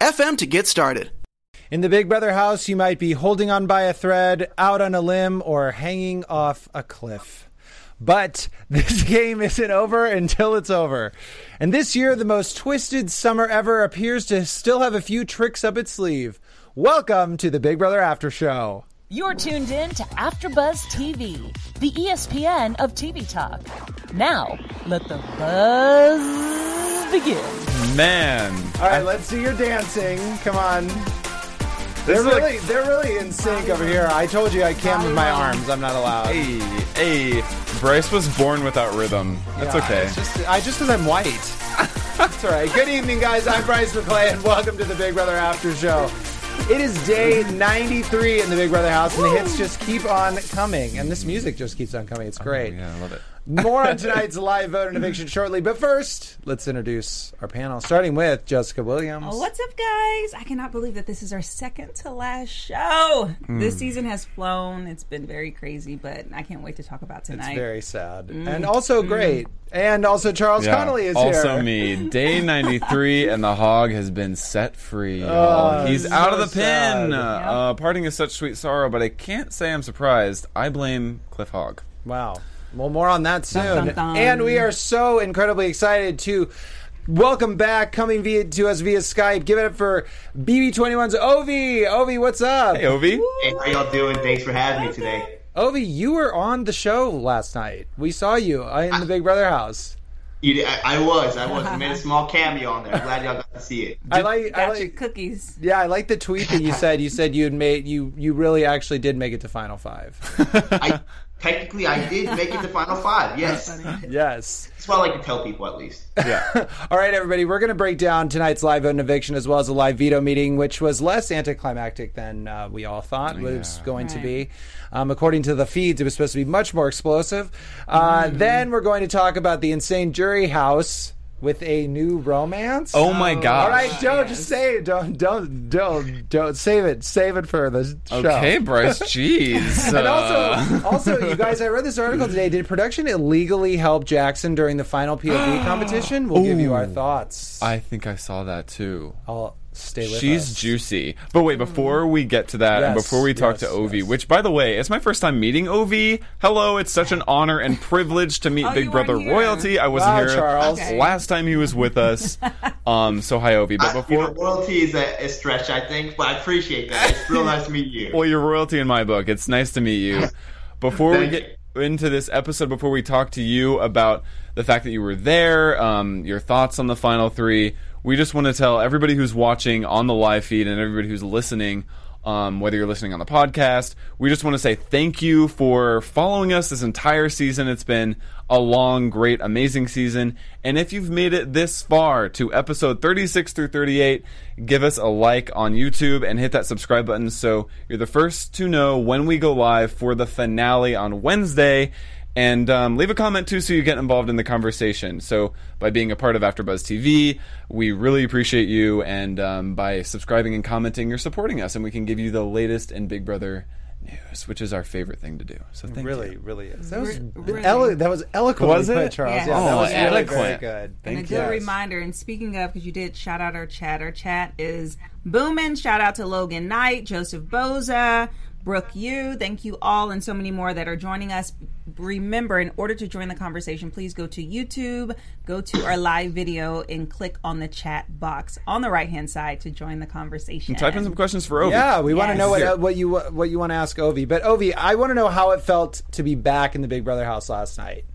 anchor.fm FM to get started. In the Big Brother house, you might be holding on by a thread, out on a limb, or hanging off a cliff. But this game isn't over until it's over. And this year, the most twisted summer ever appears to still have a few tricks up its sleeve. Welcome to the Big Brother After Show. You're tuned in to AfterBuzz TV, the ESPN of TV talk. Now, let the buzz begin. Man. All right, let's see your dancing. Come on. They're is like- really, they're really in sync over here. I told you I can't move my arms. I'm not allowed. Hey, hey. Bryce was born without rhythm. That's Yeah, okay. It's just, I just because I'm white. That's all right. Good evening, guys. I'm Bryce McClay, and welcome to the Big Brother After Show. It is day 93 in the Big Brother house, and the hits just keep on coming, and this music just keeps on coming. It's great. Oh, yeah, I love it. More on tonight's live vote and eviction shortly, but first, let's introduce our panel, starting with Jessica Williams. Oh, what's up, guys? I cannot believe that this is our second to last show. Hmm. This season has flown. It's been very crazy, but I can't wait to talk about tonight. It's very sad, and also great, and also Charles Connolly is also here. Also me. Day 93, and the hog has been set free. Oh. He's so out of the sad. pen. Uh, parting is such sweet sorrow, but I can't say I'm surprised. I blame Cliff Hogg. Wow. Well, more on that soon. Dun, dun, dun. And we are so incredibly excited to welcome back, coming via to us via Skype. Give it up for BB21's Ovi. Ovi, what's up? Hey, Ovi. Hey, how y'all doing? Thanks for having me today. Ovi, you were on the show last night. We saw you uh, in the Big Brother house. You, did- I, I was, I was. I made a small cameo on there. I'm glad y'all got to see it. I like, I Got your cookies. yeah, I like the tweet that you said. You said you had made you you really actually did make it to Final Five. I technically I did make it to Final Five. Yes, yes. that's what I like to tell people at least. Yeah. All right, everybody, we're going to break down tonight's live vote and eviction as well as a live veto meeting, which was less anticlimactic than uh, we all thought it was going to be. Um, according to the feeds, it was supposed to be much more explosive. Uh, Then we're going to talk about the insane jury house with a new romance. Oh my god! All right, don't just say it. Don't, don't, don't, don't save it. Save it for the show. Okay, Bryce. Jeez. And Uh, also, also, you guys, I read this article today. Did production illegally help Jackson during the final POV competition? We'll give you our thoughts. I think I saw that too. I'll stay with She's us. juicy. But wait, before we get to that, and Yes, before we talk yes, to Ovi, yes. which by the way, it's my first time meeting Ovi. Hello, it's such an honor and privilege to meet Oh, Big you Brother weren't here. royalty. I wasn't Wow, here Charles. Okay. last time he was with us. um, so hi Ovi. But I, you know, before, royalty is a, a stretch, I think, but I appreciate that. It's real nice to meet you. well, you're royalty in my book. It's nice to meet you. Before we Thank get into this episode, before we talk to you about the fact that you were there, um, your thoughts on the final three, we just want to tell everybody who's watching on the live feed and everybody who's listening. Um, whether you're listening on the podcast, we just want to say thank you for following us this entire season. It's been a long, great, amazing season. And if you've made it this far to episode 36 through 38, give us a like on YouTube and hit that subscribe button so you're the first to know when we go live for the finale on Wednesday. And um, leave a comment too so you get involved in the conversation. So, by being a part of AfterBuzz TV, we really appreciate you. And um, by subscribing and commenting, you're supporting us, and we can give you the latest in Big Brother news, which is our favorite thing to do. So thank really, you. really is. That was Re- really. elo- that was eloquent. Was it? Charles? Yeah. Yeah, that Oh, was really very eloquent. good. And a you. good Yes. reminder, and speaking of, because you did shout out our chat, our chat is booming. Shout out to Logan Knight, Joseph Boza, Brooke Yu. Thank you all, and so many more that are joining us. Remember, in order to join the conversation, please go to YouTube, go to our live video, and click on the chat box on the right hand side to join the conversation. Type in some questions for Ovi. Yeah, we want to know what uh, what you what you want to ask Ovi. But Ovi, I want to know how it felt to be back in the Big Brother house last night.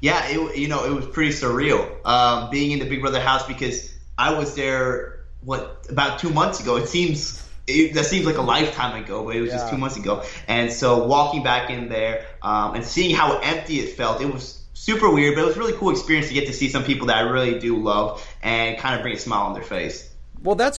Yeah, it, you know, it was pretty surreal um, being in the Big Brother house because I was there what about two months ago. It seems it, that seems like a lifetime ago, but it was just two months ago. And so walking back in there um, and seeing how empty it felt, it was super weird, but it was a really cool experience to get to see some people that I really do love and kind of bring a smile on their face. Well, that's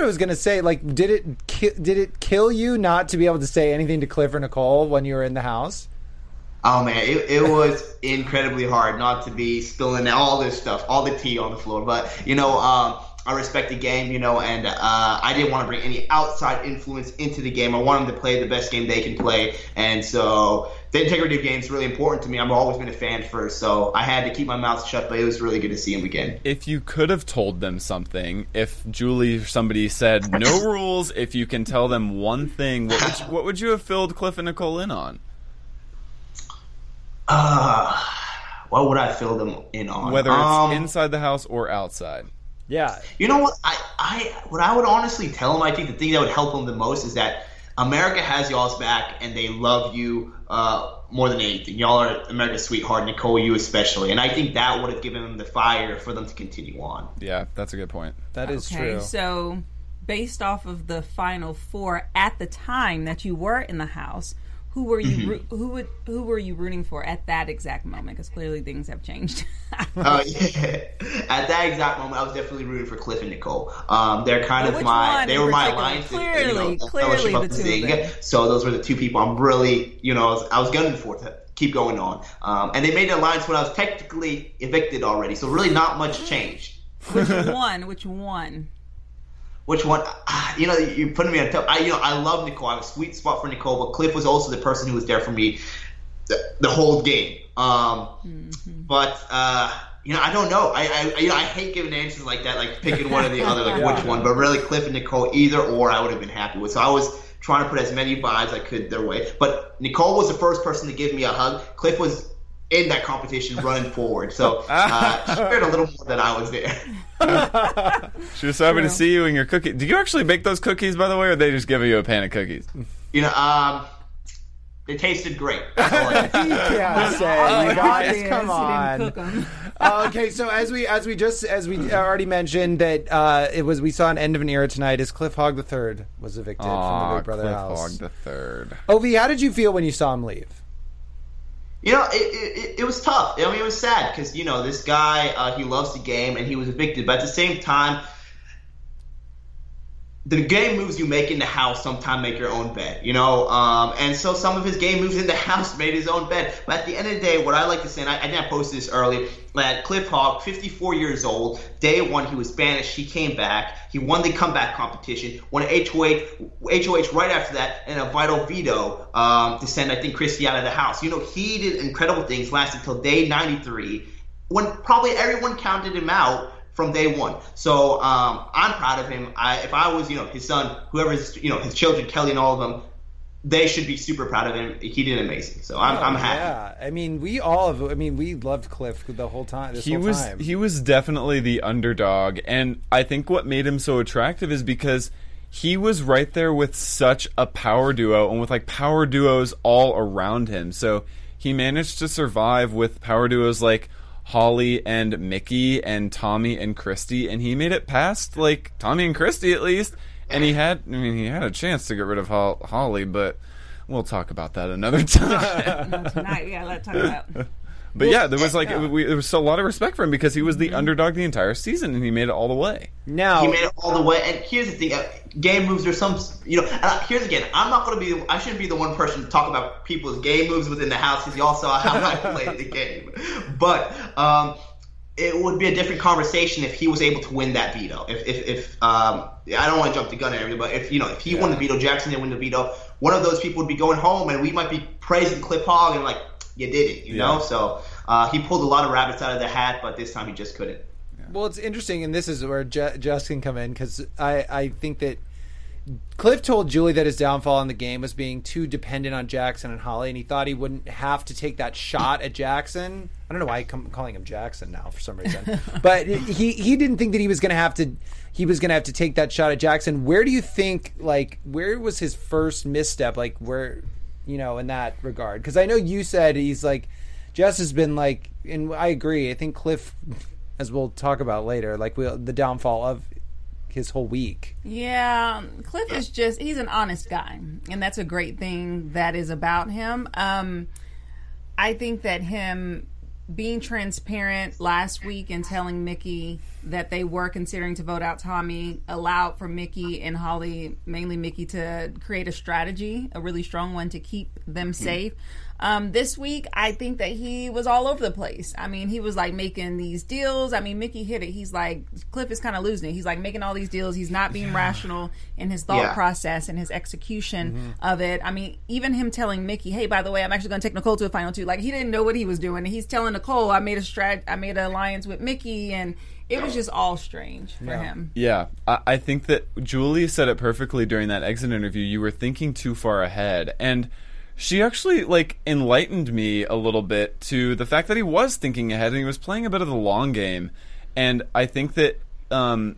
I was gonna say. Like, did it ki- did it kill you not to be able to say anything to Cliff or Nicole when you were in the house? Oh man, it, it was incredibly hard not to be spilling all this stuff, all the tea on the floor. But you know, um, I respect the game, you know, and uh, I didn't want to bring any outside influence into the game. I want them to play the best game they can play, and so the integrity of the game is really important to me. I've always been a fan first, so I had to keep my mouth shut. But it was really good to see him again. If you could have told them something, if Julie or somebody said no rules, if you can tell them one thing, what would you, what would you have filled Cliff and Nicole in on? Uh, what would I fill them in on? Whether it's Um, inside the house or outside. Yeah, You know what? I, I what I would honestly tell him. I think the thing that would help him the most is that America has y'all's back and they love you uh, more than anything. Y'all are America's sweetheart, Nicole, you especially, and I think that would have given him the fire for them to continue on. Yeah, that's a good point. that is Okay, true. so based off of the final four at the time that you were in the house, who were you roo- who would who were you rooting for at that exact moment? Because clearly things have changed. Uh, yeah. At that exact moment, I was definitely rooting for Cliff and Nicole. Um, they're kind But of my they were my alliance. Clearly, you know, clearly the two. So those were the two people I'm really, you know, I was, I was gunning for to keep going on. Um, and they made an alliance when I was technically evicted already. So really, not much changed. which one? Which one? Which one? Ah, You know, you're putting me on top. I, you know, I love Nicole. I have a sweet spot for Nicole, but Cliff was also the person who was there for me the, the whole game. Um, But uh, you know, I don't know. I, I, you know, I hate giving answers like that, like picking one or the other, like which one. But really, Cliff and Nicole, either or, I would have been happy with. So I was trying to put as many vibes I could their way. But Nicole was the first person to give me a hug. Cliff was in that competition running forward, so uh, she cared a little more than I was there. She was so happy to see you and your cookie. Did you actually bake those cookies, by the way, or they just give you a pan of cookies? You know, um, they tasted great. That's I say. can't say. You guys, Yes, come on. didn't cook 'em. Uh, okay, so as we as we just as we already mentioned that uh, it was we saw an end of an era tonight as Cliff Hogg the third was evicted from the Big Brother Cliff house. Hogg the third. Ovi, how did you feel when you saw him leave? You know, it, it, it was tough. I mean, it was sad because you know this guy uh, he loves the game and he was evicted, but at the same time, the game moves you make in the house sometimes make your own bed. You know, um, and so some of his game moves in the house made his own bed. But at the end of the day, what I like to say, and I, I think I posted this early, that Cliff Hogg, 54 years old, day one he was banished. He came back. He won the comeback competition. Won HOH, HOH right after that, and a vital veto um, to send I think Christie out of the house. You know, he did incredible things. Lasted until day 93, when probably everyone counted him out from day one. So um, I'm proud of him. I, if I was, you know, his son, whoever's, you know, his children, Kelly and all of them, they should be super proud of him. He did amazing. So I'm, I'm happy. Yeah, I mean, we all have. I mean, we loved Cliff the whole time. This he whole was time. he was definitely the underdog and i think what made him so attractive is because he was right there with such a power duo and with like power duos all around him so he managed to survive with power duos like holly and michie and tommy and christie and he made it past like tommy and christie at least and he had i mean he had a chance to get rid of holly but we'll talk about that another time. Tonight, yeah, let's talk about. But yeah, there was like it, we, there was a lot of respect for him because he was the underdog the entire season and he made it all the way. Now, He made it all the way. And here's the thing: uh, game moves. There's some, you know. And uh, here's again. I'm not going to be. I shouldn't be the one person to talk about people's game moves within the house because y'all saw how I played the game. But um, it would be a different conversation if he was able to win that veto. If if, if um, I don't want to jump the gun at everybody, but if you know if he won the veto, Jackson didn't win the veto, one of those people would be going home, and we might be praising Cliff Hogg and like you did it, you know. So uh, he pulled a lot of rabbits out of the hat, but this time he just couldn't. Well, it's interesting, and this is where Je- Jess can come in because I, I think that Cliff told Julie that his downfall in the game was being too dependent on Jackson and Holly, and he thought he wouldn't have to take that shot at Jackson. I don't know why I'm calling him Jackson now for some reason, but he he didn't think that he was going to have to he was going to have to take that shot at Jackson. Where do you think like where was his first misstep? Like where you know in that regard? Because I know you said he's like Jess has been like, and I agree. I think Cliff, as we'll talk about later, like we'll, the downfall of his whole week. Yeah, Cliff is just, he's an honest guy. And that's a great thing that is about him. Um, I think that him being transparent last week and telling Michie that they were considering to vote out Tommy allowed for Michie and Holly, mainly Michie, to create a strategy, a really strong one to keep them safe. Um, this week, I think that he was all over the place. I mean, he was like making these deals. I mean, Michie hit it. He's like, Cliff is kind of losing it. He's like making all these deals. He's not being rational in his thought Yeah. process and his execution of it. I mean, even him telling Michie, "Hey, by the way, I'm actually going to take Nicole to a final two. Like he didn't know what he was doing. And he's telling Nicole, "I made a strat. I made an alliance with Michie," and it was just all strange for him. Yeah, I, I think that Julie said it perfectly during that exit interview. You were thinking too far ahead, and she actually like enlightened me a little bit to the fact that he was thinking ahead and he was playing a bit of the long game. And I think that, um,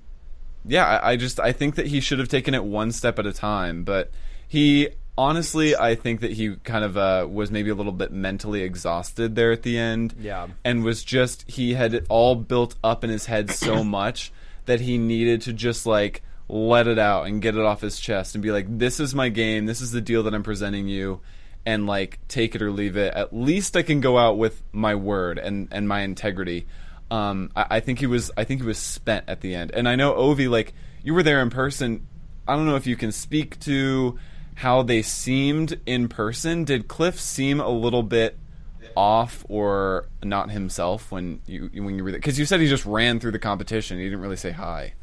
yeah, I, I just I think that he should have taken it one step at a time. But he honestly, I think that he kind of uh, was maybe a little bit mentally exhausted there at the end Yeah. and was just he had it all built up in his head so much that he needed to just like let it out and get it off his chest and be like this is my game this is the deal that i'm presenting you and like take it or leave it at least i can go out with my word and and my integrity um i, I think he was i think he was spent at the end and i know ovi like you were there in person i don't know if you can speak to how they seemed in person did cliff seem a little bit off or not himself when you when you were there? Because you said he just ran through the competition. He didn't really say hi.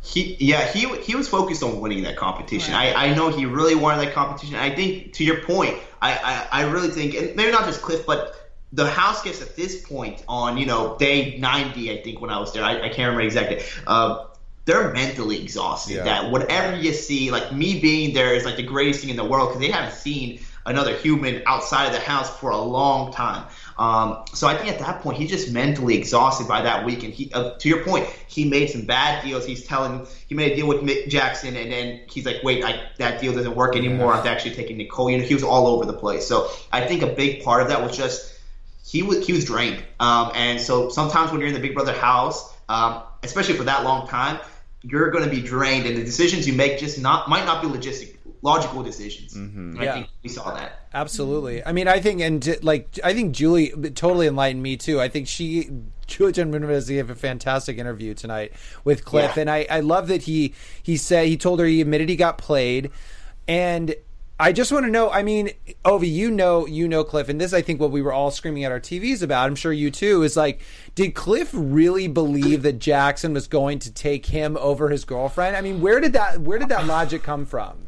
He yeah he he was focused on winning that competition. I, I know he really wanted that competition. I think to your point, I, I, I really think and maybe not just Cliff, but the house gets at this point on you know day ninety. I think when I was there, I, I can't remember exactly. Uh, they're mentally exhausted. Yeah. That whatever you see, like me being there, is like the greatest thing in the world because they haven't seen another human outside of the house for a long time. Um, so I think at that point he's just mentally exhausted by that week. And he, uh, to your point, he made some bad deals. He's telling he made a deal with Mick Jackson, and then he's like, "Wait, I, that deal doesn't work anymore. I'm actually taking Nicole." You know, he was all over the place. So I think a big part of that was just he was he was drained. Um, and so sometimes when you're in the Big Brother house, um, especially for that long time, you're going to be drained, and the decisions you make just not might not be logistic logical decisions. And I Yeah. think we saw that. Absolutely. I mean, I think, and like, I think Julie totally enlightened me too. I think she, Julie Chen Moonves gave a fantastic interview tonight with Cliff, Yeah. and I, I love that he, he said he told her he admitted he got played, and I just want to know. I mean, Ovi, you know, you know Cliff, and this I think what we were all screaming at our TVs about. I'm sure you too. Is like, did Cliff really believe that Jackson was going to take him over his girlfriend? I mean, where did that, where did that logic come from?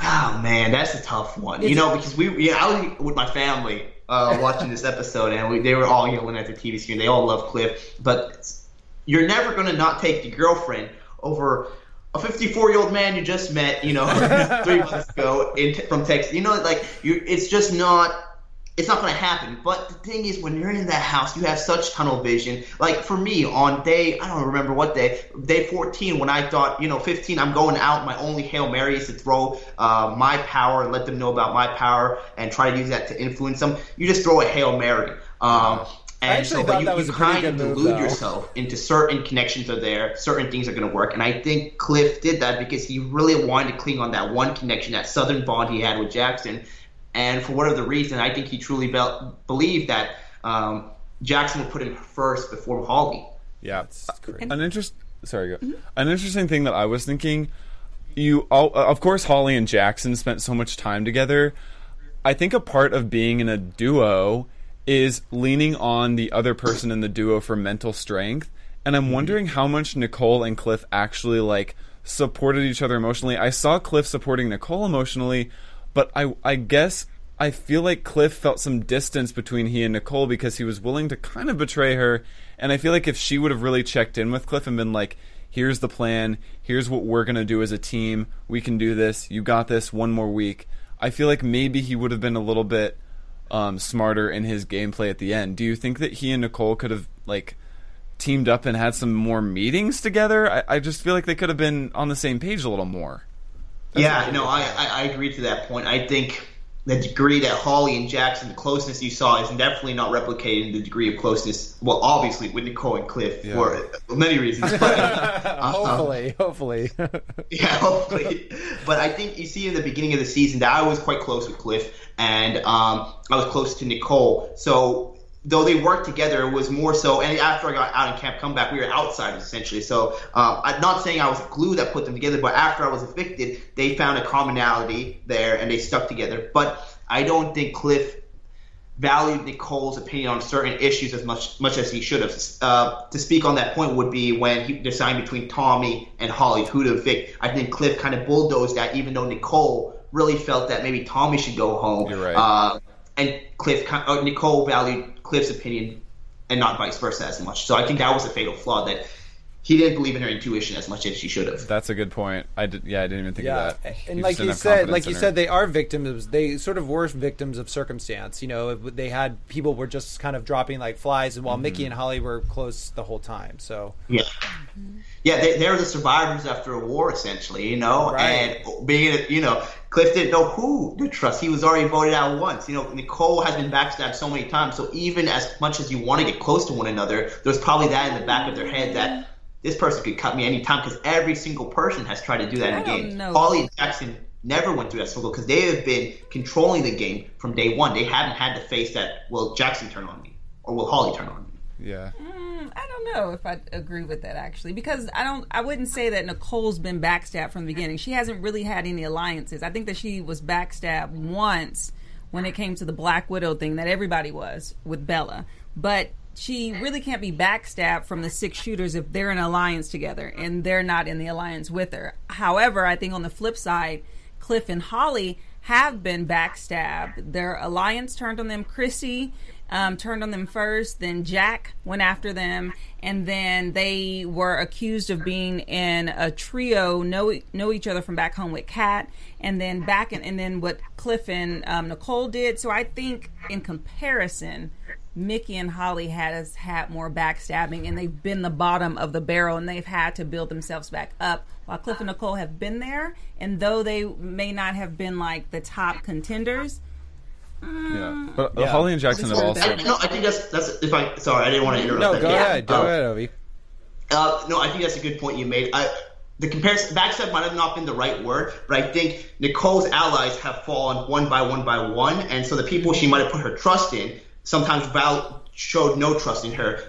Oh man, that's a tough one. You know, because we yeah, I was with my family uh, watching this episode, and we, they were all yelling at the TV screen. They all love Cliff, but you're never gonna not take your girlfriend over a 54 year old man you just met. You know, three months ago in, from Texas. You know, like you, it's just not. It's not going to happen. But the thing is, when you're in that house, you have such tunnel vision. Like for me, on day, I don't remember what day, day 14, when I thought, you know, 15, I'm going out. My only Hail Mary is to throw uh, my power and let them know about my power and try to use that to influence them. You just throw a Hail Mary. Um, and so, but you, you kind of delude though. yourself into certain connections are there, certain things are going to work. And I think Cliff did that because he really wanted to cling on that one connection, that southern bond he had with Jackson. And for whatever the reason, I think he truly be- believed that um, Jackson would put him first before Holly. Yeah, an interest. Sorry, go. An interesting thing that I was thinking. You, all, uh, of course, Holly and Jackson spent so much time together. I think a part of being in a duo is leaning on the other person in the duo for mental strength. And I'm wondering how much Nicole and Cliff actually like supported each other emotionally. I saw Cliff supporting Nicole emotionally, but I I guess I feel like Cliff felt some distance between he and Nicole because he was willing to kind of betray her. And I feel like if she would have really checked in with Cliff and been like, here's the plan, here's what we're going to do as a team, we can do this, you got this, one more week. I feel like maybe he would have been a little bit um, smarter in his gameplay at the end. Do you think that he and Nicole could have, like, teamed up and had some more meetings together? I, I just feel like they could have been on the same page a little more. Yeah, no, I, I, I agree to that point. I think the degree that Holly and Jackson, the closeness you saw, is definitely not replicating the degree of closeness. Well, obviously with Nicole and Cliff for many reasons. But, uh, hopefully, hopefully. yeah, hopefully. But I think you see in the beginning of the season that I was quite close with Cliff, and um, I was close to Nicole. So though they worked together, it was more so. And after I got out in Camp Comeback, we were outsiders essentially. So um, I'm not saying I was glue that put them together, but after I was evicted, they found a commonality there and they stuck together. But I don't think Cliff valued Nicole's opinion on certain issues as much much as he should have. Uh, to speak on that point would be when he decided between Tommy and Holly who to evict. I think Cliff kind of bulldozed that, even though Nicole really felt that maybe Tommy should go home. You're right. Uh, and Cliff, uh, Nicole valued Cliff's opinion and not vice versa as much. So I think that was a fatal flaw that he didn't believe in her intuition as much as she should have. That's a good point. I did, yeah, I didn't even think yeah, of that. He and just like you said, like in you her. said, they are victims. They sort of were victims of circumstance. You know, they had people were just kind of dropping like flies, and while Mm-hmm. Michie and Holly were close the whole time. So Yeah. Yeah, they, they were the survivors after a war, essentially, you know? Right. And being, you know, Cliff didn't know who to trust. He was already voted out once. You know, Nicole has been backstabbed so many times. So even as much as you want to get close to one another, there's probably that in the back of their head that this person could cut me anytime because every single person has tried to do that in the game. know. Holly and Jackson never went through that struggle because they have been controlling the game from day one. They haven't had to face that, will Jackson turn on me? Or will Holly turn on me? Yeah. Mm, I don't know if I agree with that actually because I don't I wouldn't say that Nicole's been backstabbed from the beginning. She hasn't really had any alliances. I think that she was backstabbed once when it came to the Black Widow thing that everybody was with Bella. But she really can't be backstabbed from the six shooters if they're in alliance together and they're not in the alliance with her. However, I think on the flip side, Cliff and Holly have been backstabbed. Their alliance turned on them. Christie um, turned on them first, then Jack went after them, and then they were accused of being in a trio, know know each other from back home with Kat, and then back in, and then what Cliff and um, Nicole did. So I think in comparison. Michie and Holly had us had more backstabbing, and they've been the bottom of the barrel, and they've had to build themselves back up. While Cliff and Nicole have been there, and though they may not have been like the top contenders, Yeah. But uh, Holly and Jackson have Sort of also. No, I think that's that's if I sorry I didn't want to interrupt. no, that. go Yeah. ahead, go Uh, ahead, Ovi. Uh, no, I think that's a good point you made. I, the comparison backstab might have not been the right word, but I think Nicole's allies have fallen one by one by one, and so the people she might have put her trust in sometimes Val showed no trust in her,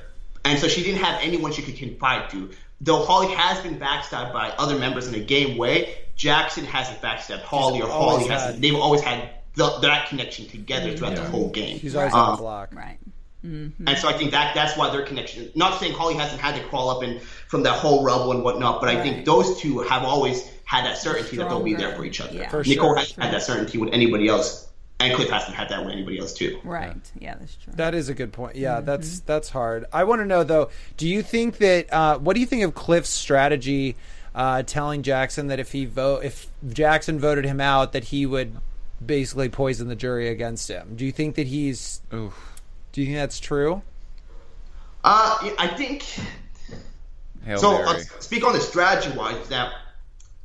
and so she didn't have anyone she could confide to. Though Holly has been backstabbed by other members in a game way, Jackson hasn't backstabbed Holly or Holly hasn't. They've always had the, that connection together throughout the whole game. She's always Um, on the block. right? and so I think that that's why their connection. Not saying Holly hasn't had to crawl up and from that whole rubble and whatnot, but I think those two have always had that certainty that they'll be there for each other. Yeah. For Nicole sure. hasn't had that certainty with anybody else, and Cliff hasn't had that with anybody else too. Right. Yeah, that's true. That is a good point. Yeah, Mm-hmm. that's that's hard. I want to know though. Do you think that? Uh, what do you think of Cliff's strategy, uh, telling Jackson that if he vote, if Jackson voted him out, that he would basically poison the jury against him? Do you think that he's? Oof. Do you think that's true? Uh, I think Hail so. Uh, speak on the strategy wise. That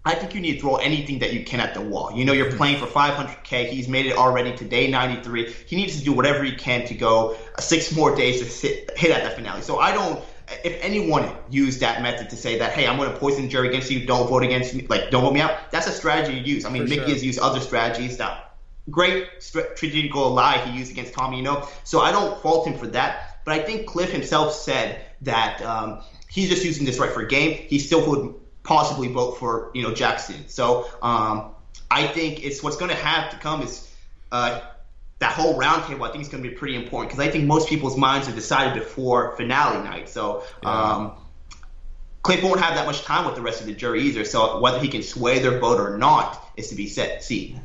I think you need to throw anything that you can at the wall. You know, you're Mm-hmm. playing for 500k. He's made it already today, 93. He needs to do whatever he can to go uh, six more days to sit, hit at that finale. So I don't. If anyone used that method to say that, hey, I'm going to poison the jury against you, don't vote against me, like don't vote me out, that's a strategy you use. I mean, For Michie sure. has used other strategies that great strategical lie he used against Tommy, you know. So I don't fault him for that. But I think Cliff himself said that um, he's just using this right for a game. He still would possibly vote for you know Jackson. So um, I think it's what's going to have to come is uh, that whole roundtable. I think is going to be pretty important because I think most people's minds are decided before finale night. So. Um, Cliff won't have that much time with the rest of the jury either, so whether he can sway their vote or not is to be set seen.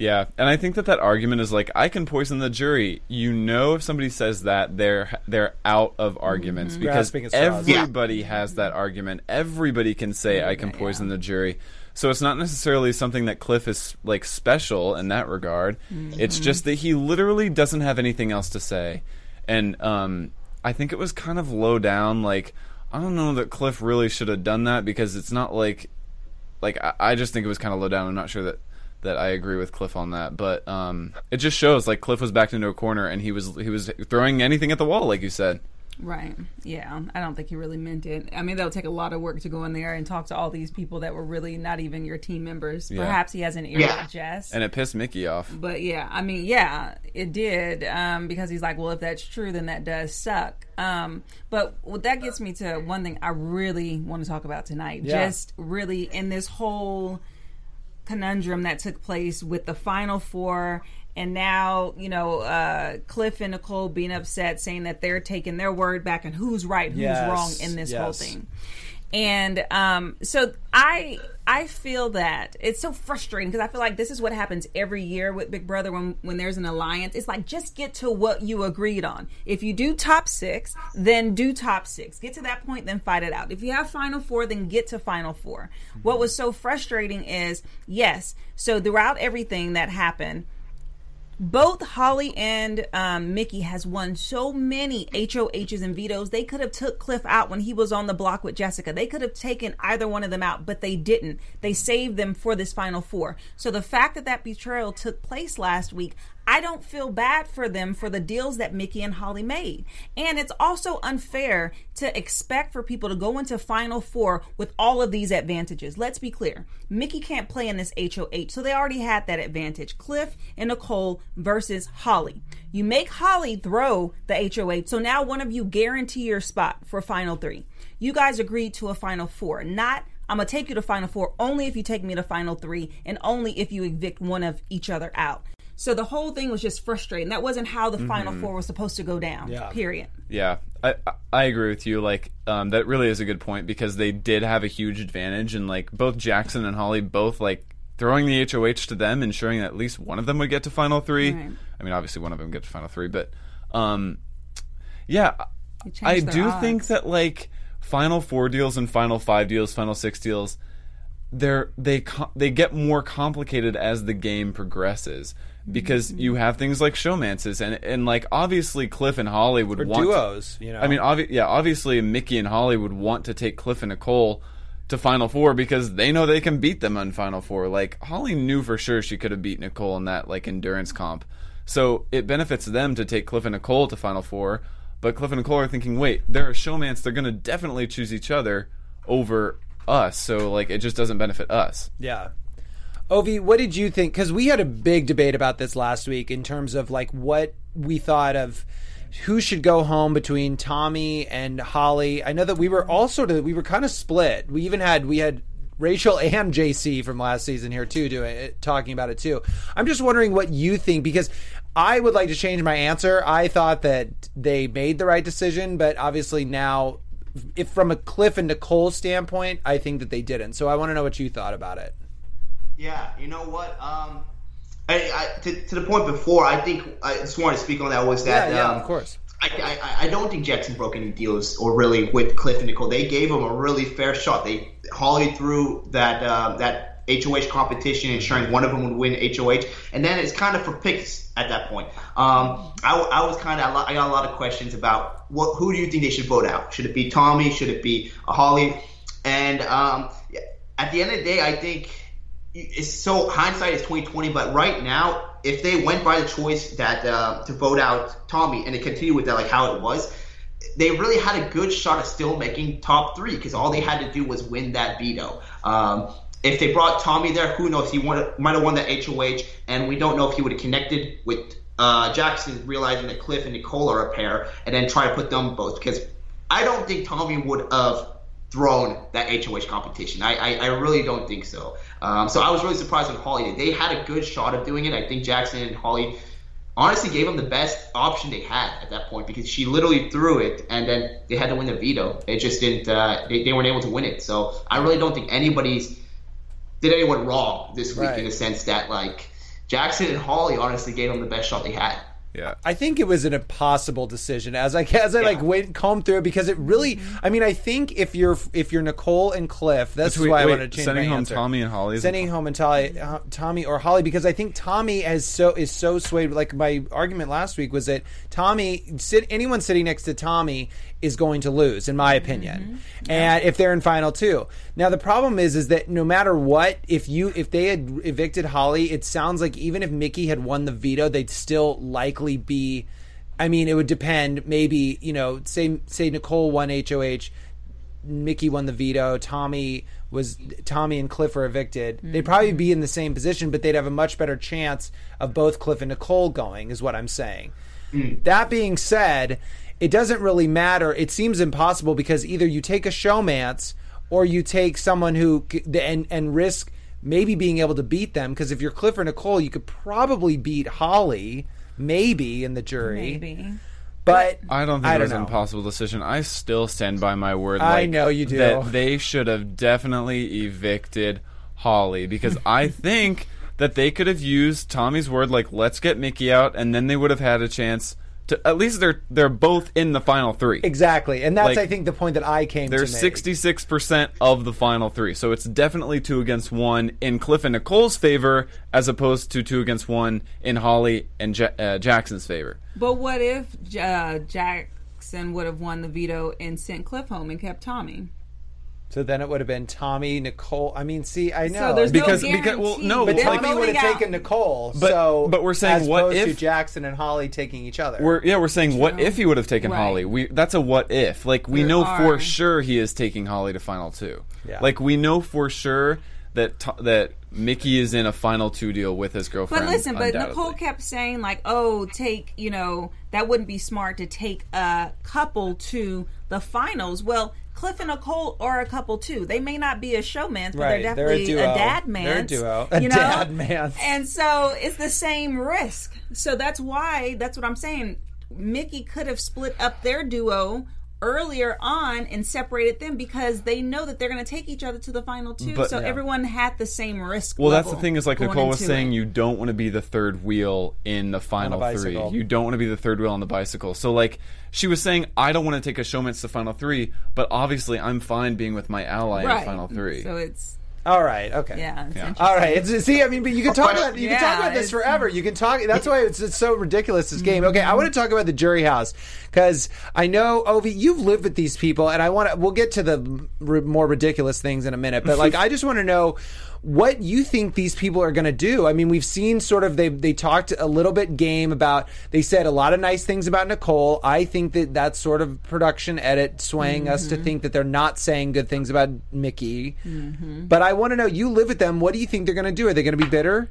Yeah, and I think that that argument is like I can poison the jury. You know, if somebody says that, they're they're out of arguments Mm-hmm. because Grasping at straws. everybody has that argument. Everybody can say I can poison the jury. So it's not necessarily something that Cliff is like special in that regard. Mm-hmm. It's just that he literally doesn't have anything else to say, and um, I think it was kind of low down. Like I don't know that Cliff really should have done that because it's not like like I, I just think it was kind of low down. I'm not sure that that I agree with Cliff on that, but um, it just shows like Cliff was backed into a corner and he was he was throwing anything at the wall, like you said. Right. Yeah. I don't think he really meant it. I mean, that'll take a lot of work to go in there and talk to all these people that were really not even your team members. Yeah. Perhaps he has an ear Yeah. to Jess. And it pissed Michie off. But yeah, I mean, yeah, it did um, because he's like, well, if that's true, then that does suck. Um, but what that gets me to one thing I really want to talk about tonight. Yeah. Just really in this whole conundrum that took place with the final four. And now, you know, uh, Cliff and Nicole being upset, saying that they're taking their word back and who's right, who's Yes, wrong in this whole thing and um, so I I feel that it's so frustrating because I feel like this is what happens every year with Big Brother when when there's an alliance. It's like just get to what you agreed on. If you do top six, then do top six. Get to that point, then fight it out. If you have final four, then get to final four. What was so frustrating is yes. So throughout everything that happened both Holly and um, Michie has won so many HOHs and vetoes. They could have took Cliff out when he was on the block with Jessica. They could have taken either one of them out, but they didn't. They saved them for this final four. So the fact that that betrayal took place last week, I don't feel bad for them for the deals that Michie and Holly made. And it's also unfair to expect for people to go into Final Four with all of these advantages. Let's be clear. Michie can't play in this HOH, so they already had that advantage. Cliff and Nicole versus Holly. You make Holly throw the HOH, so now one of you guarantee your spot for Final Three. You guys agreed to a Final Four, not I'm gonna take you to Final Four only if you take me to Final Three, and only if you evict one of each other out. So the whole thing was just frustrating. That wasn't how the Final Four was supposed to go down. Yeah. Period. Yeah, I I- I agree with you. Like um, that really is a good point because they did have a huge advantage, and like both Jackson and Holly both like throwing the HOH to them, ensuring that at least one of them would get to final three. Right. I mean, obviously one of them get to final three, but um, yeah, I do odds. think that like final four deals and final five deals, final six deals, they're they they get more complicated as the game progresses because Mm-hmm. you have things like showmances and and like obviously Cliff and Holly would Or want duos, you know. I mean, obvi- yeah, obviously Michie and Holly would want to take Cliff and Nicole to Final Four because they know they can beat them on Final Four. Like Holly knew for sure she could have beat Nicole in that like endurance comp, so it benefits them to take Cliff and Nicole to Final Four. But Cliff and Nicole are thinking, wait, they're a showmance. They're going to definitely choose each other over us. So like, it just doesn't benefit us. Yeah. Ovi, what did you think? Because we had a big debate about this last week in terms of like what we thought of who should go home between Tommy and Holly. I know that we were all sort of we were kind of split. We even had we had Rachel and JC from last season here too doing it, talking about it too. I'm just wondering what you think because I would like to change my answer. I thought that they made the right decision, but obviously now if from a Cliff and Nicole standpoint, I think that they didn't. So I want to know what you thought about it. Yeah, you know what? Um, I, I, to, to the point before, I think I just wanted to speak on that was that Yeah, yeah, um, of course. I, I, I don't think Jackson broke any deals or really with Cliff and Nicole. They gave him a really fair shot. They Holly through that uh, that HOH competition, ensuring one of them would win HOH, and then it's kind of for picks at that point. Um, I, I was kind of I got a lot of questions about what who do you think they should vote out? Should it be Tommy? Should it be Holly? And um, at the end of the day, I think it's so hindsight is twenty twenty. But right now, if they went by the choice that uh, to vote out Tommy and they continue with that like how it was, they really had a good shot of still making top three because all they had to do was win that veto. Um, if they brought Tommy there, who knows? He might have won that HOH, and we don't know if he would have connected with uh, Jackson, realizing that Cliff and Nicole are a pair, and then try to put them both. Because I don't think Tommy would have thrown that HOH competition. I, I, I really don't think so. Um, so I was really surprised when Holly did. They had a good shot of doing it. I think Jackson and Holly honestly gave them the best option they had at that point because she literally threw it and then they had to win the veto. They just didn't. Uh, they, they weren't able to win it. So I really don't think anybody's did anyone wrong this week Right. in the sense that like Jackson and Holly honestly gave them the best shot they had. Yeah. I think it was an impossible decision as I as I like went comb through it because it really. I mean, I think if you're if you're Nicole and Cliff, that's Between- why I wait, want to change sending home answer. Tommy and Holly Sending home and Tommy, uh, Tommy or Holly because I think Tommy has so is so swayed. Like my argument last week was that Tommy, sit, anyone sitting next to Tommy is going to lose, in my opinion. And if they're in final two, now the problem is, is that no matter what, if you if they had evicted Holly, it sounds like even if Michie had won the veto, they'd still likely be. I mean, it would depend. Maybe you know, say say Nicole won HOH, Michie won the veto. Tommy was Tommy and Cliff are evicted. Mm-hmm. They'd probably be in the same position, but they'd have a much better chance of both Cliff and Nicole going. Is what I'm saying. Mm. That being said, it doesn't really matter. It seems impossible because either you take a showmance or you take someone who and and risk maybe being able to beat them. Because if you're Cliff or Nicole, you could probably beat Holly, maybe in the jury. Maybe. But I don't think I it don't was an know. impossible decision. I still stand by my word. I like, know you do. That they should have definitely evicted Holly because I think that they could have used Tommy's word, like "Let's get Michie out," and then they would have had a chance to. At least they're they're both in the final three. Exactly, and that's Like, I think the point that I came They're to. make. sixty six percent of the final three, so it's definitely two against one in Cliff and Nicole's favor, as opposed to two against one in Holly and ja- uh, Jackson's favor. But what if uh, Jackson would have won the veto and sent Cliff home and kept Tommy? So then it would have been Tommy, Nicole. I mean, see, I know So there's Because- no because- well, no, but It's like- Tommy would have out- taken Nicole. But- so, but we're saying as what opposed to if- Jackson and Holly taking each other. We're yeah, we're saying what if he would have taken Right. Holly? We that's a what if. Like we There know are- for sure he is taking Holly to final two. Yeah. Like we know for sure that to- that Michie is in a final two deal with his girlfriend. But listen, but. Nicole kept saying like, "Oh, take you know that wouldn't be smart to take a couple to the finals." Well, Cliff and Nicole are a couple too. They may not be a showmance, but Right, they're they're a definitely duo. dad man. They're a duo. A You know? dad mans. And so it's the same risk. So that's why that's what I'm saying. Michie could have split up their duo earlier on and separated them because they know that they're going to take each other to the final two. But- so Yeah. everyone had the same risk. Well, that's the thing is like going Nicole was saying, it. you don't want to be the third wheel in the final three. You don't want to be the third wheel on the bicycle. So like she was saying, I don't want to take a showmance to final three, but obviously I'm fine being with my ally in final three. So it's All right. Okay. yeah. Yeah. All right. It's, see, I mean, but you can talk about you can talk about this forever. You can talk. That's why it's, it's so ridiculous. This game. Okay, I want to talk about the jury house because I know Ovi, you've lived with these people, and I want to. We'll get to the r- more ridiculous things in a minute, but like, I just want to know what you think these people are going to do. I mean, we've seen sort of they they talked a little bit game about. They said a lot of nice things about Nicole. I think that that's sort of production edit swaying us to mm-hmm. think that they're not saying good things about Michie. Mm-hmm. But I want to know. You live with them. What do you think they're going to do? Are they going to be bitter?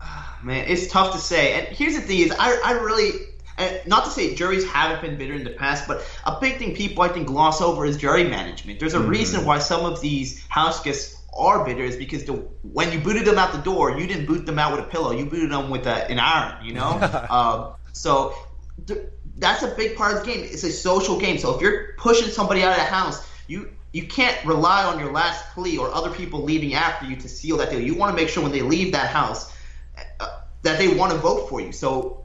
Ah, man, it's tough to say. And here's the thing: is I, I really, and not to say juries haven't been bitter in the past, but a big thing people I think gloss over is jury management. There's a mm-hmm. reason why some of these house guests are bitter is because the when you booted them out the door, you didn't boot them out with a pillow. You booted them with a, an iron. You know, um, so th- that's a big part of the game. It's a social game. So if you're pushing somebody out of the house, you you can't rely on your last plea or other people leaving after you to seal that deal. You want to make sure when they leave that house uh, that they want to vote for you. So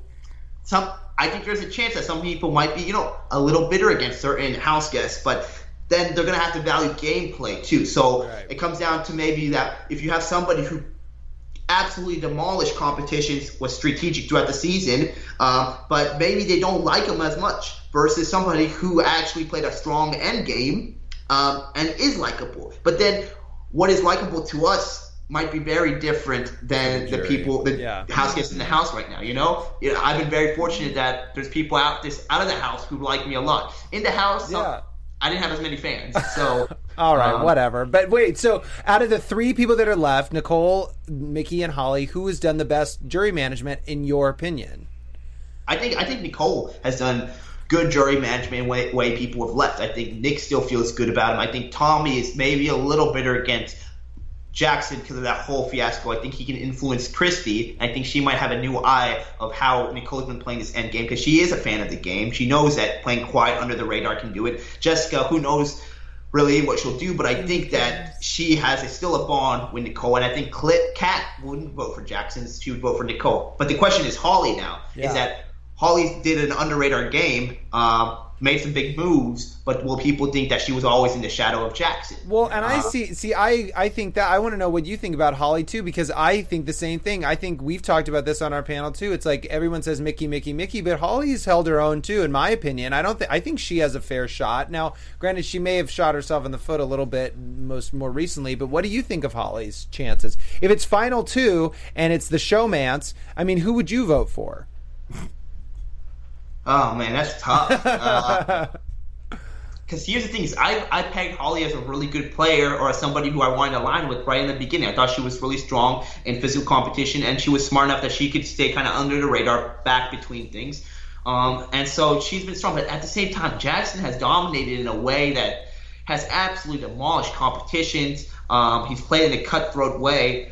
some I think there's a chance that some people might be, you know, a little bitter against certain house guests, but then they're gonna have to value gameplay too. So Right. it comes down to maybe that if you have somebody who absolutely demolished competitions was strategic throughout the season, um, but maybe they don't like him as much versus somebody who actually played a strong end game um, and is likable. But then what is likable to us might be very different than the Jury. people, the Yeah. house guests in the house right now. You know, I've been very fortunate that there's people out this out of the house who like me a lot. In the house, Yeah. I didn't have as many fans. So All right, um, whatever. But wait, so out of the three people that are left, Nicole, Michie, and Holly, who has done the best jury management in your opinion? I think I think Nicole has done good jury management way, way people have left. I think Nick still feels good about him. I think Tommy is maybe a little bitter against Jackson because of that whole fiasco. I think he can influence Christie. I think she might have a new eye of how Nicole's been playing this end game because she is a fan of the game. She knows that playing quiet under the radar can do it. Jessica, who knows really what she'll do, but I think that she has a, still a bond with Nicole, and I think Clip Cat wouldn't vote for Jackson; she would vote for Nicole. But the question is Holly now Yeah. is that Holly did an under radar game, um, made some big moves, but will people think that she was always in the shadow of Jackson? Well, and I Uh, see. See, I I think that I want to know what you think about Holly too, because I think the same thing. I think we've talked about this on our panel too. It's like everyone says Michie, Michie, Michie, but Holly's held her own too, in my opinion. I don't think I think she has a fair shot. Now, granted, she may have shot herself in the foot a little bit most more recently, but what do you think of Holly's chances? If it's final two and it's the showmance, I mean, who would you vote for? Oh man, that's tough. Because here's the thing: is I I pegged Holly as a really good player or as somebody who I wanted to align with right in the beginning. I thought she was really strong in physical competition, and she was smart enough that she could stay kind of under the radar, back between things. Um, and so she's been strong. But at the same time, Jackson has dominated in a way that has absolutely demolished competitions. Um, he's played in a cutthroat way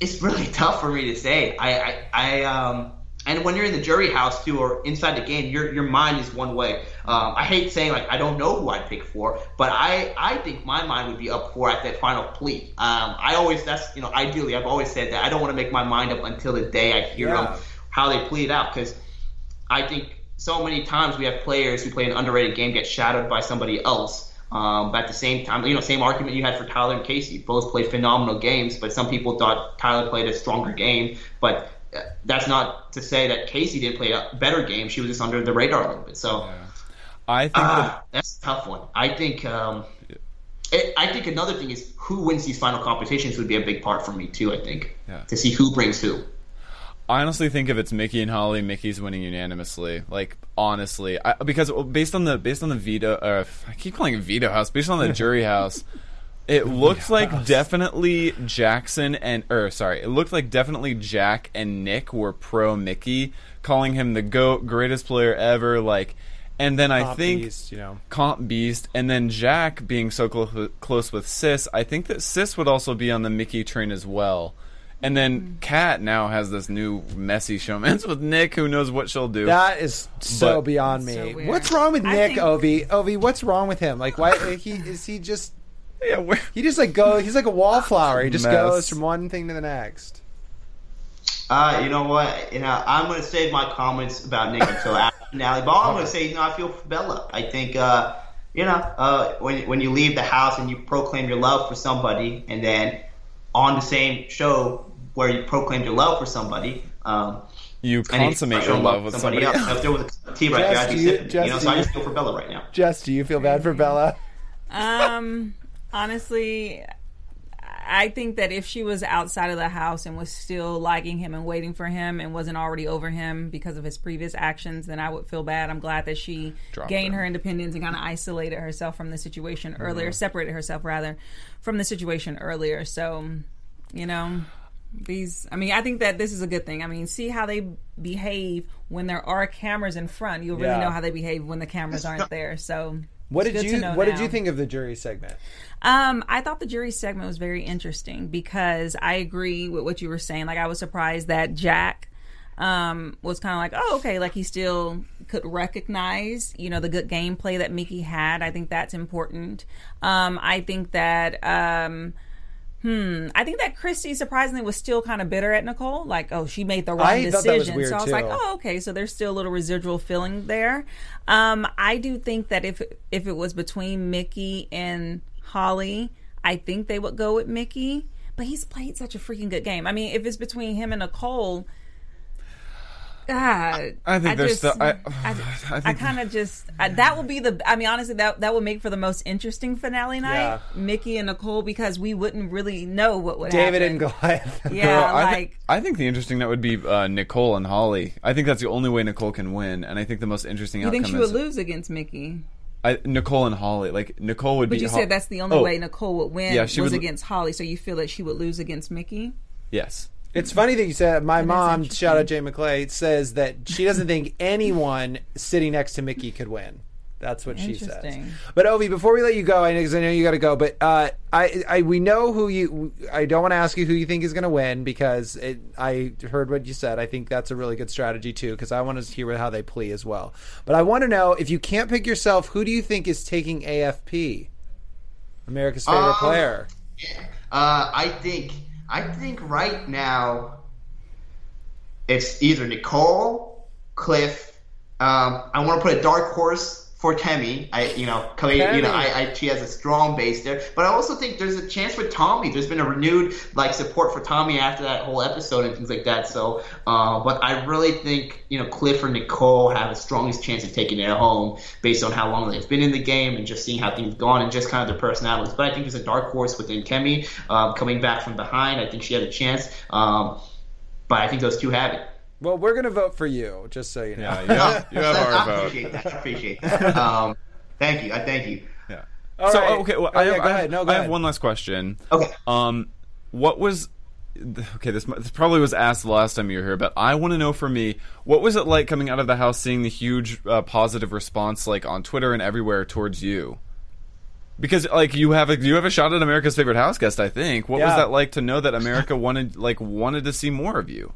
it's really tough for me to say. I, I, I um, and when you're in the jury house too, or inside the game, your your mind is one way. Um, I hate saying like I don't know who I'd pick for, but I, I think my mind would be up for at that final plea. Um, I always that's you know ideally I've always said that I don't want to make my mind up until the day I hear Yeah. them how they plead out because I think so many times we have players who play an underrated game get shadowed by somebody else. Um, but at the same time, you know, same argument you had for Tyler and Kaycee. Both played phenomenal games, but some people thought Tyler played a stronger game. But that's not to say that Kaycee didn't play a better game. She was just under the radar a little bit. So I think ah, that that's a tough one. I think. Um, it, I think another thing is who wins these final competitions would be a big part for me too. I think Yeah. to see who brings who. I honestly think if it's Michie and Holly, Michie's winning unanimously. Like honestly, I, because based on the based on the veto, uh, I keep calling it veto house. Based on the jury house, it looks like definitely Jackson and or sorry, it looked like definitely Jack and Nick were pro Michie, calling him the goat, greatest player ever. Like, and then I think beast, you know. comp beast, and then Jack being so close close with Sis, I think that Sis would also be on the Michie train as well. And then hmm. Kat now has this new messy showmance with Nick, who knows what she'll do. That is so But- beyond me. So what's wrong with I Nick, think- Ovi? Ovi, what's wrong with him? Like, why he is he just yeah, where, he just like go? He's like a wallflower. He just Mess. goes from one thing to the next. Uh, you know what? You know, I'm going to save my comments about Nick until after the finale. But all I'm going to say, you know, I feel for Bella. I think, uh, you know, uh, when when you leave the house and you proclaim your love for somebody, and then on the same show where you proclaimed your love for somebody, um, you consummate your love with somebody else. If there was a cup tea right Jess, there, I'd be you- sipping. you know, do so I just feel for Bella right now. Jess, do you feel bad for Bella? Um, honestly, I think that if she was outside of the house and was still liking him and waiting for him and wasn't already over him because of his previous actions, then I would feel bad. I'm glad that she Dropped gained him. her independence and kind of isolated herself from the situation mm-hmm. earlier, separated herself rather from the situation earlier. So, you know, these I mean, I think that this is a good thing. I mean, see how they behave when there are cameras in front. You'll really Yeah. know how they behave when the cameras aren't there. So, What it's did you What did you think of the jury segment? Um, I thought the jury segment was very interesting because I agree with what you were saying. Like, I was surprised that Jack um, was kind of like, oh, okay, like he still could recognize, you know, the good gameplay that Michie had. I think that's important. Um, I think that. Um, Hmm. I think that Christie surprisingly was still kind of bitter at Nicole. Like, oh, she made the wrong I thought that was decision. so I was like, oh, okay. So there's still a little residual feeling there. Um, I do think that if if it was between Michie and Holly, I think they would go with Michie. But he's played such a freaking good game. I mean, if it's between him and Nicole, God, I think there's just, still- I- I, I think- kind of just I, that will be the. I mean, honestly, that that would make for the most interesting finale night, Yeah. Michie and Nicole, because we wouldn't really know what would happen. David happen. and Goliath. Yeah, Girl, I, like thi- I think the interesting that would be uh, Nicole and Holly. I think that's the only way Nicole can win, and I think the most interesting you outcome think she is would lose against Michie? I, Nicole and Holly. Like Nicole would But be. you said that's the only Oh, way Nicole would win Yeah, she was would- against Holly. So you feel that she would lose against Michie? Yes. It's funny that you said my mom, shout out Jay McClay, says that she doesn't think anyone sitting next to Michie could win. That's what she says. But Ovi, before we let you go, I know, 'cause I know you got to go, but uh, I, I, we know who you. I don't want to ask you who you think is going to win because it, I heard what you said. I think that's a really good strategy too because I want to hear how they play as well. But I want to know if you can't pick yourself, who do you think is taking AFP? America's favorite Um, player. Uh, I think I think right now it's either Nicole, Cliff. Um, I want to put a dark horse for Kemi. I you know, Kemi, you know, I, I she has a strong base there. But I also think there's a chance for Tommy. There's been a renewed like support for Tommy after that whole episode and things like that. So, uh, but I really think you know Cliff or Nicole have the strongest chance of taking it home based on how long they've been in the game and just seeing how things have gone and just kind of their personalities. But I think there's a dark horse within Kemi uh, coming back from behind. I think she had a chance. Um, but I think those two have it. Well, we're going to vote for you, just so you know. Yeah. You have, you have our I vote. appreciate that. I appreciate that. Um, thank you. I thank you. Yeah. All so right. okay, well, Oh, I, have, go I, ahead. have, No, go I have one last question. Okay. Um, what was okay? This, this probably was asked the last time you were here, but I want to know for me, what was it like coming out of the house, seeing the huge uh, positive response, like on Twitter and everywhere, towards you? Because like you have a you have a shot at America's favorite house guest, I think. What was that like to know that America wanted like wanted to see more of you?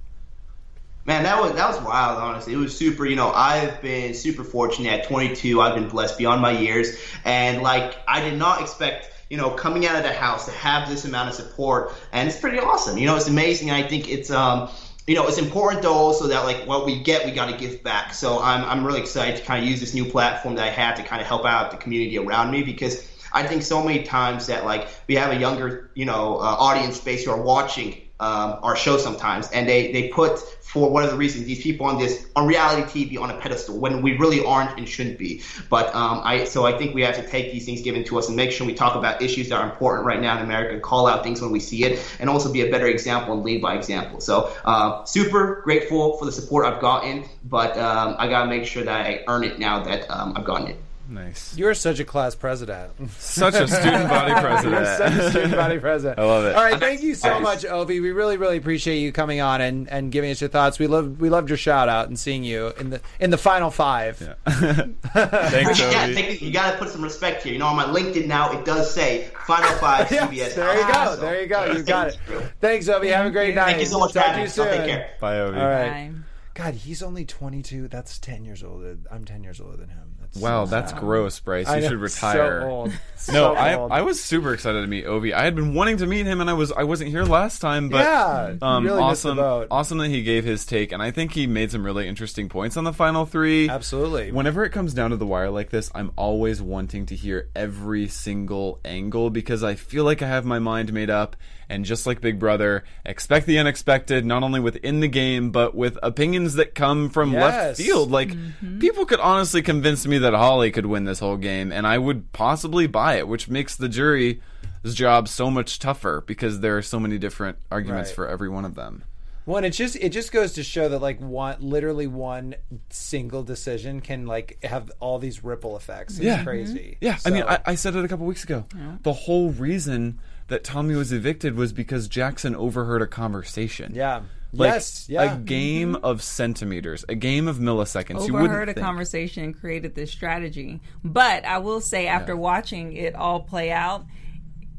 Man, that was that was wild. Honestly, it was super. You know, I've been super fortunate at 22. I've been blessed beyond my years, and like I did not expect. You know, coming out of the house to have this amount of support, and it's pretty awesome. You know, it's amazing. I think it's um, you know, it's important though also that like what we get, we got to give back. So I'm I'm really excited to kind of use this new platform that I have to kind of help out the community around me because I think so many times that like we have a younger, you know, uh, audience base who are watching um, our show sometimes, and they they put for whatever reason these people on this on reality TV on a pedestal when we really aren't and shouldn't be. But um, I so I think we have to take these things given to us and make sure we talk about issues that are important right now in America, call out things when we see it, and also be a better example and lead by example. So uh, super grateful for the support I've gotten, but um, I gotta make sure that I earn it now that um, I've gotten it. Nice, You're such a class president. such a student body president. You're such a student body president. I love it. All right, thank you so Thanks. much, Ovi. We really, really appreciate you coming on and, and giving us your thoughts. We love we loved your shout out and seeing you in the in the final five. Thanks, Yeah, Ovi. take, you gotta put some respect here. You know, on my LinkedIn now it does say Final Five Yes, CBS. there you go. There you go. You got it. Thanks, Ovi. Have a great night. Thank you so much Talk to having you soon. Take care. Bye, Ovi. All right. Bye. God, he's only 22. That's 10 years older. I'm 10 years older than him. Wow, that's gross, Bryce. I You know, should retire. So old. No, So I old. I was super excited to meet Ovi. I had been wanting to meet him, and I was I wasn't here last time, but Yeah, um, really awesome, awesome that he gave his take, and I think he made some really interesting points on the final three. Absolutely. Whenever it comes down to the wire like this, I'm always wanting to hear every single angle because I feel like I have my mind made up. And just like Big Brother, expect the unexpected, not only within the game, but with opinions that come from left field. Like, Mm-hmm. people could honestly convince me that Holly could win this whole game, and I would possibly buy it, which makes the jury's job so much tougher because there are so many different arguments Right. for every one of them. One, it just it just goes to show that like one literally one single decision can like have all these ripple effects. It's Yeah. crazy. Yeah, I mean, I, I said it a couple weeks ago. The whole reason that Tommy was evicted was because Jackson overheard a conversation. yeah. Like, yes. Yeah. A game mm-hmm. of centimeters, a game of milliseconds. you overheard wouldn't a think. conversation and created this strategy. But I will say, after watching it all play out,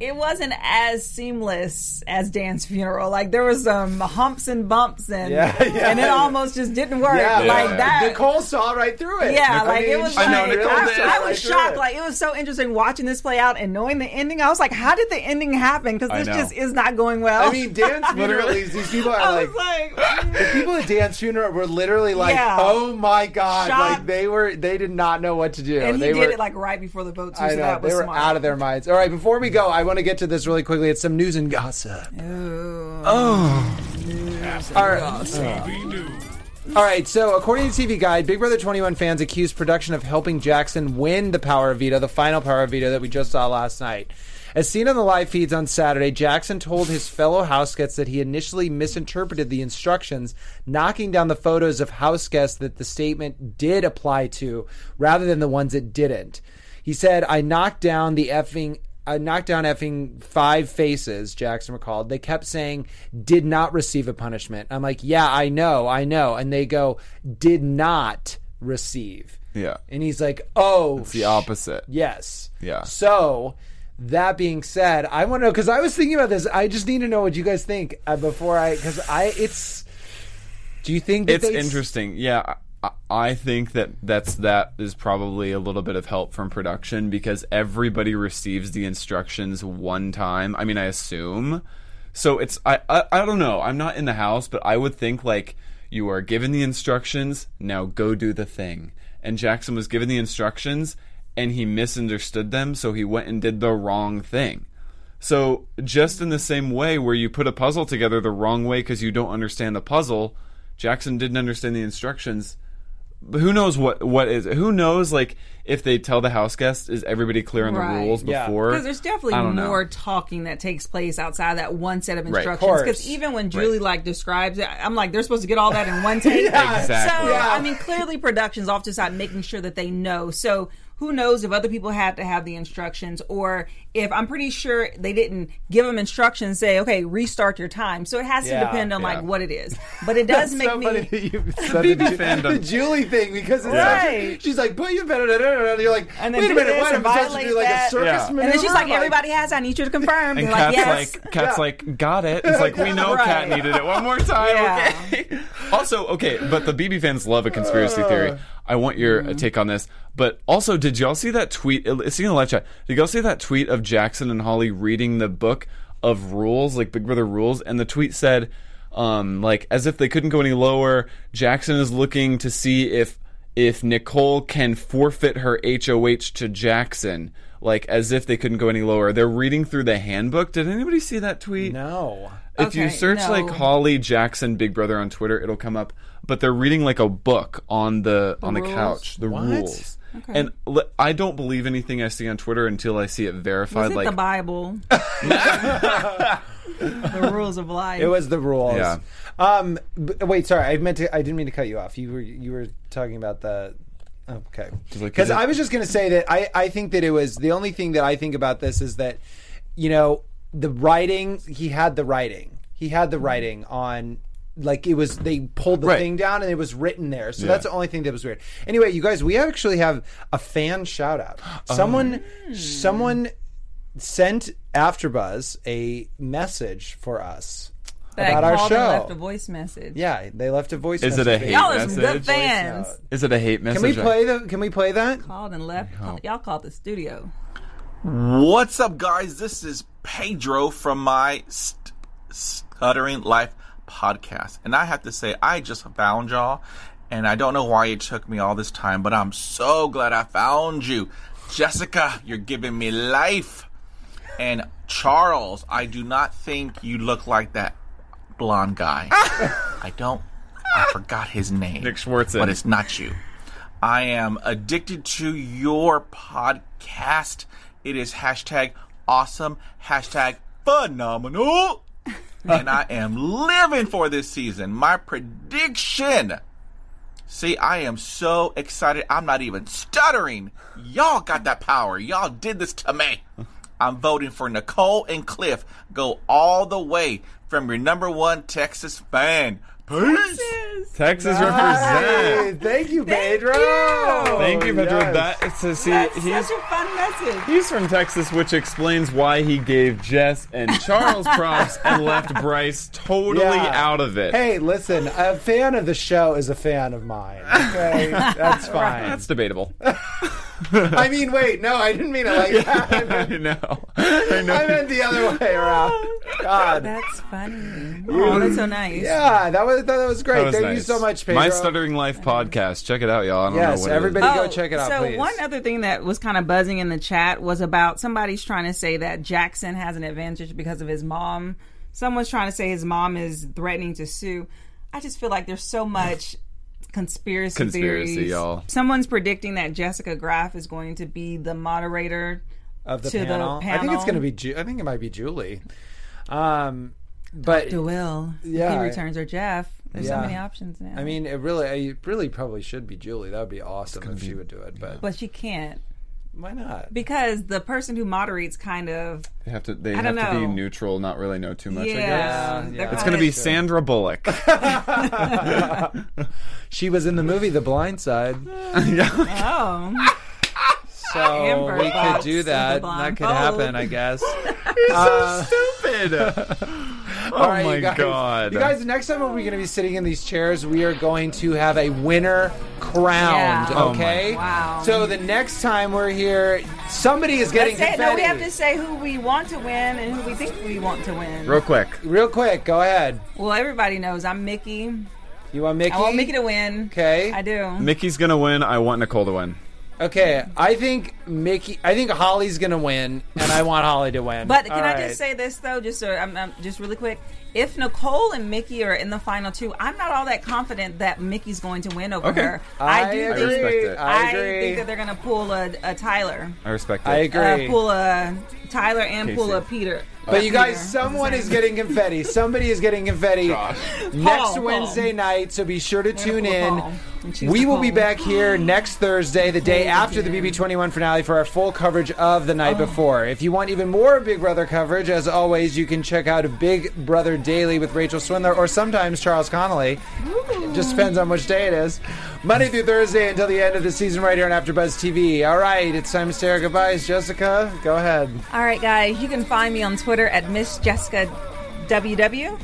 it wasn't as seamless as Dan's funeral. Like there was some humps and bumps, and Yeah, yeah. and it almost just didn't work. yeah, like that. Nicole saw right through it. Yeah, Nicole- like it was. I know, like, Nicole I, did. I Right was through shocked. it. Like it was so interesting watching this play out and knowing the ending. I was like, how did the ending happen? Because this just is not going well. I mean, Dan's funeral. these these people are I like. was like, the people at Dan's funeral were literally like, Yeah. "Oh my god!" Shocked. Like they were, they did not know what to do. and he they did were, it like right before the vote too. I so know that was they were smart. out of their minds. All right, before we go, I want to get to this really quickly. It's some news and gossip. Oh, all right. All right, so according to TV Guide, Big Brother 21 fans accused production of helping Jackson win the Power of Veto, the final Power of Veto that we just saw last night. As seen on the live feeds on Saturday, Jackson told his fellow house guests that he initially misinterpreted the instructions, knocking down the photos of house guests that the statement did apply to, rather than the ones it didn't. He said, "I knocked down the effing." I knocked down effing five faces, Jackson recalled. They kept saying, did not receive a punishment. I'm like, yeah, I know, I know. And they go, did not receive. Yeah. And he's like, oh. It's the opposite. Yes. Yeah. So, that being said, I want to know, because I was thinking about this. I just need to know what you guys think uh, before I, because I, it's, do you think that it's interesting. Yeah, I, think that that's that is probably a little bit of help from production because everybody receives the instructions one time. I mean, I assume. So it's I, I I don't know. I'm not in the house, but I would think like you are given the instructions. Now go do the thing. And Jackson was given the instructions and he misunderstood them, so he went and did the wrong thing. So, just in the same way where you put a puzzle together the wrong way because you don't understand the puzzle, Jackson didn't understand the instructions. But who knows what what is who knows like if they tell the house guests is everybody clear on Right. the rules Yeah. before Because there's definitely I don't know. more talking that takes place outside that one set of instructions. course. Because even when Julie like describes it, I'm like, they're supposed to get all that in one take. Exactly. So Yeah. I mean, clearly production's off to the side making sure that they know. So who knows if other people had to have the instructions or if I'm pretty sure they didn't give them instructions say okay restart your time so it has to depend on Yeah. like what it is but it does make so me funny that you said the, Ju- fandom. the Julie thing because it's Right. such a, she's like, put you better, and you're like, And then wait a minute, this what? and I'm supposed to violate do like a that. circus Yeah. maneuver? and then she's like Like, everybody has I need you to confirm And They're Kat's like yes like, Kat's Yeah. like, got it. It's like we know Kat Right. needed it one more time. Yeah. Okay. also, okay, but the BB fans love a conspiracy uh. theory. I want your uh, take on this. But also, did y'all see that tweet? See in the live chat. Did y'all see that tweet of Jackson and Holly reading the book of rules, like Big Brother rules? And the tweet said, um, like as if they couldn't go any lower. Jackson is looking to see if if Nicole can forfeit her HOH to Jackson, like as if they couldn't go any lower. They're reading through the handbook. Did anybody see that tweet? no. If you search no. like Holly Jackson Big Brother on Twitter, it'll come up. But they're reading like a book on the, on the rules? couch, the What? rules. And li- I don't believe anything I see on Twitter until I see it verified. is it like the Bible the rules of life It was the rules. Yeah. Um. b- wait. Sorry. I meant to. I didn't mean to cut you off. You were. You were talking about the. Okay. Because I was just going to say that I. I think that it was the only thing that I think about this is that, you know, the writing. He had the writing. He had the writing on. Like it was, they pulled the Right. thing down and it was written there. So Yeah. that's the only thing that was weird. Anyway, you guys, we actually have a fan shout out. Oh. Someone, someone sent AfterBuzz a message for us that about our show. left a voice message Yeah, they left a voice. Is it a message. hate y'all are some good message? fans Is it a hate message? Can we play the? Can we play that? called and left y'all called the studio What's up, guys? This is Pedro from my st- Stuttering Life podcast. And I have to say, I just found y'all, and I don't know why it took me all this time, but I'm so glad I found you. Jessica, you're giving me life. And Charles, I do not think you look like that blonde guy. I don't. I forgot his name. Nick Schwartzen. But it's not you. I am addicted to your podcast. It is hashtag awesome, hashtag phenomenal. And I am living for this season. My prediction. See, I am so excited. I'm not even stuttering. Y'all got that power. Y'all did this to me. I'm voting for Nicole and Cliff. Go all the way from your number one Texas fan. Peace. Texas Hey, represent. thank you, Pedro. Thank you, Pedro. Yes. That to see That's he's such a fun message. He's from Texas, which explains why he gave Jess and Charles props and left Bryce totally Yeah. out of it. Hey, listen, a fan of the show is a fan of mine. Okay, that's fine. That's debatable. I mean, wait, no, I didn't mean it like that. I know. I know. I meant the other way around. God. That's funny. Oh, that's so nice. Yeah, that was that was great. That was Thank you so much, Pedro. My Stuttering Life podcast. Check it out, y'all. I don't know Yes, what it is. everybody go oh, check it out, Oh, so please. one other thing that was kind of buzzing in the chat was about somebody's trying to say that Jackson has an advantage because of his mom. Someone's trying to say his mom is threatening to sue. I just feel like there's so much conspiracy, Conspiracy, theories. y'all. Someone's predicting that Jessica Graf is going to be the moderator of the to the panel. I think it's going to be. Ju- I think it might be Julie. Um, but to Will. Yeah. He returns or Jeff. There's so many options now. I mean, it really, it really probably should be Julie. That would be awesome if she would do it. But but she can't. Why not? Because the person who moderates kind of They have to. They I have don't to be know. neutral, not really know too much. I guess. yeah, Yeah, they're It's going to be Sandra Bullock. She was in the movie The Blind Side, Oh, so Amber we could Fox do with that. the That could happen. Oh. I guess. So uh, stupid. oh All right, my you guys, god. You guys, the next time when we're going to be sitting in these chairs, we are going to have a winner crowned. Yeah. Oh my- Okay. Wow. So the next time we're here, somebody is getting Let's say, confetti. no, we have to say who we want to win and who we think we want to win. Real quick. Real quick, go ahead. Well, everybody knows I'm Michie. You want Michie? I want Michie to win. Okay. I do. Michie's going to win. I want Nicole to win. Okay, I think Michie. I think Holly's gonna win, and I want Holly to win. But can All I right. just say this though, just so I'm, I'm just really quick? If Nicole and Michie are in the final two, I'm not all that confident that Michie's going to win over Okay. her. I do agree. think respect it. I agree. think that they're going to pull a, a Tyler, I respect it. I agree. uh, pull a Tyler, and Kaycee. pull a Peter. But you guys, Peter. someone is getting confetti. Somebody is getting confetti next Paul, Paul. Wednesday night. So be sure to tune in. Paul We will be back here next Thursday, the day after the. BB21 finale, for our full coverage of the Oh. night before. If you want even more Big Brother coverage, as always, you can check out Big Brother Daily with Rachel Swindler or sometimes Charles Conley. It just depends on which day it is. Monday through Thursday until the end of the season, right here on AfterBuzz TV. All right, it's time to say our goodbyes. Jessica, go ahead. All right, guys, you can find me on Twitter at Miss Jessica WW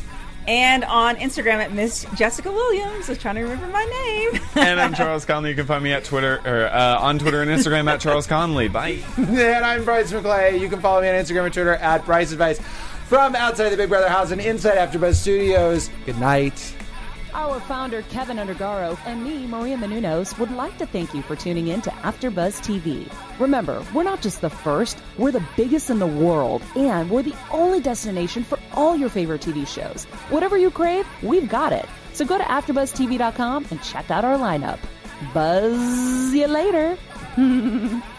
and on Instagram at Miss Jessica Williams. I was trying to remember my name. and I'm Charles Conley. You can find me at Twitter or uh, on Twitter and Instagram at Charles Conley. Bye. and I'm Bryce McClay. You can follow me on Instagram and Twitter at Bryce Advice. From outside the Big Brother house and inside AfterBuzz Studios. Good night. Our founder, Kevin Undergaro, and me, Maria Menounos, would like to thank you for tuning in to AfterBuzz TV. Remember, we're not just the first, we're the biggest in the world, and we're the only destination for all your favorite TV shows. Whatever you crave, we've got it. So go to AfterBuzzTV.com and check out our lineup. Buzz you later.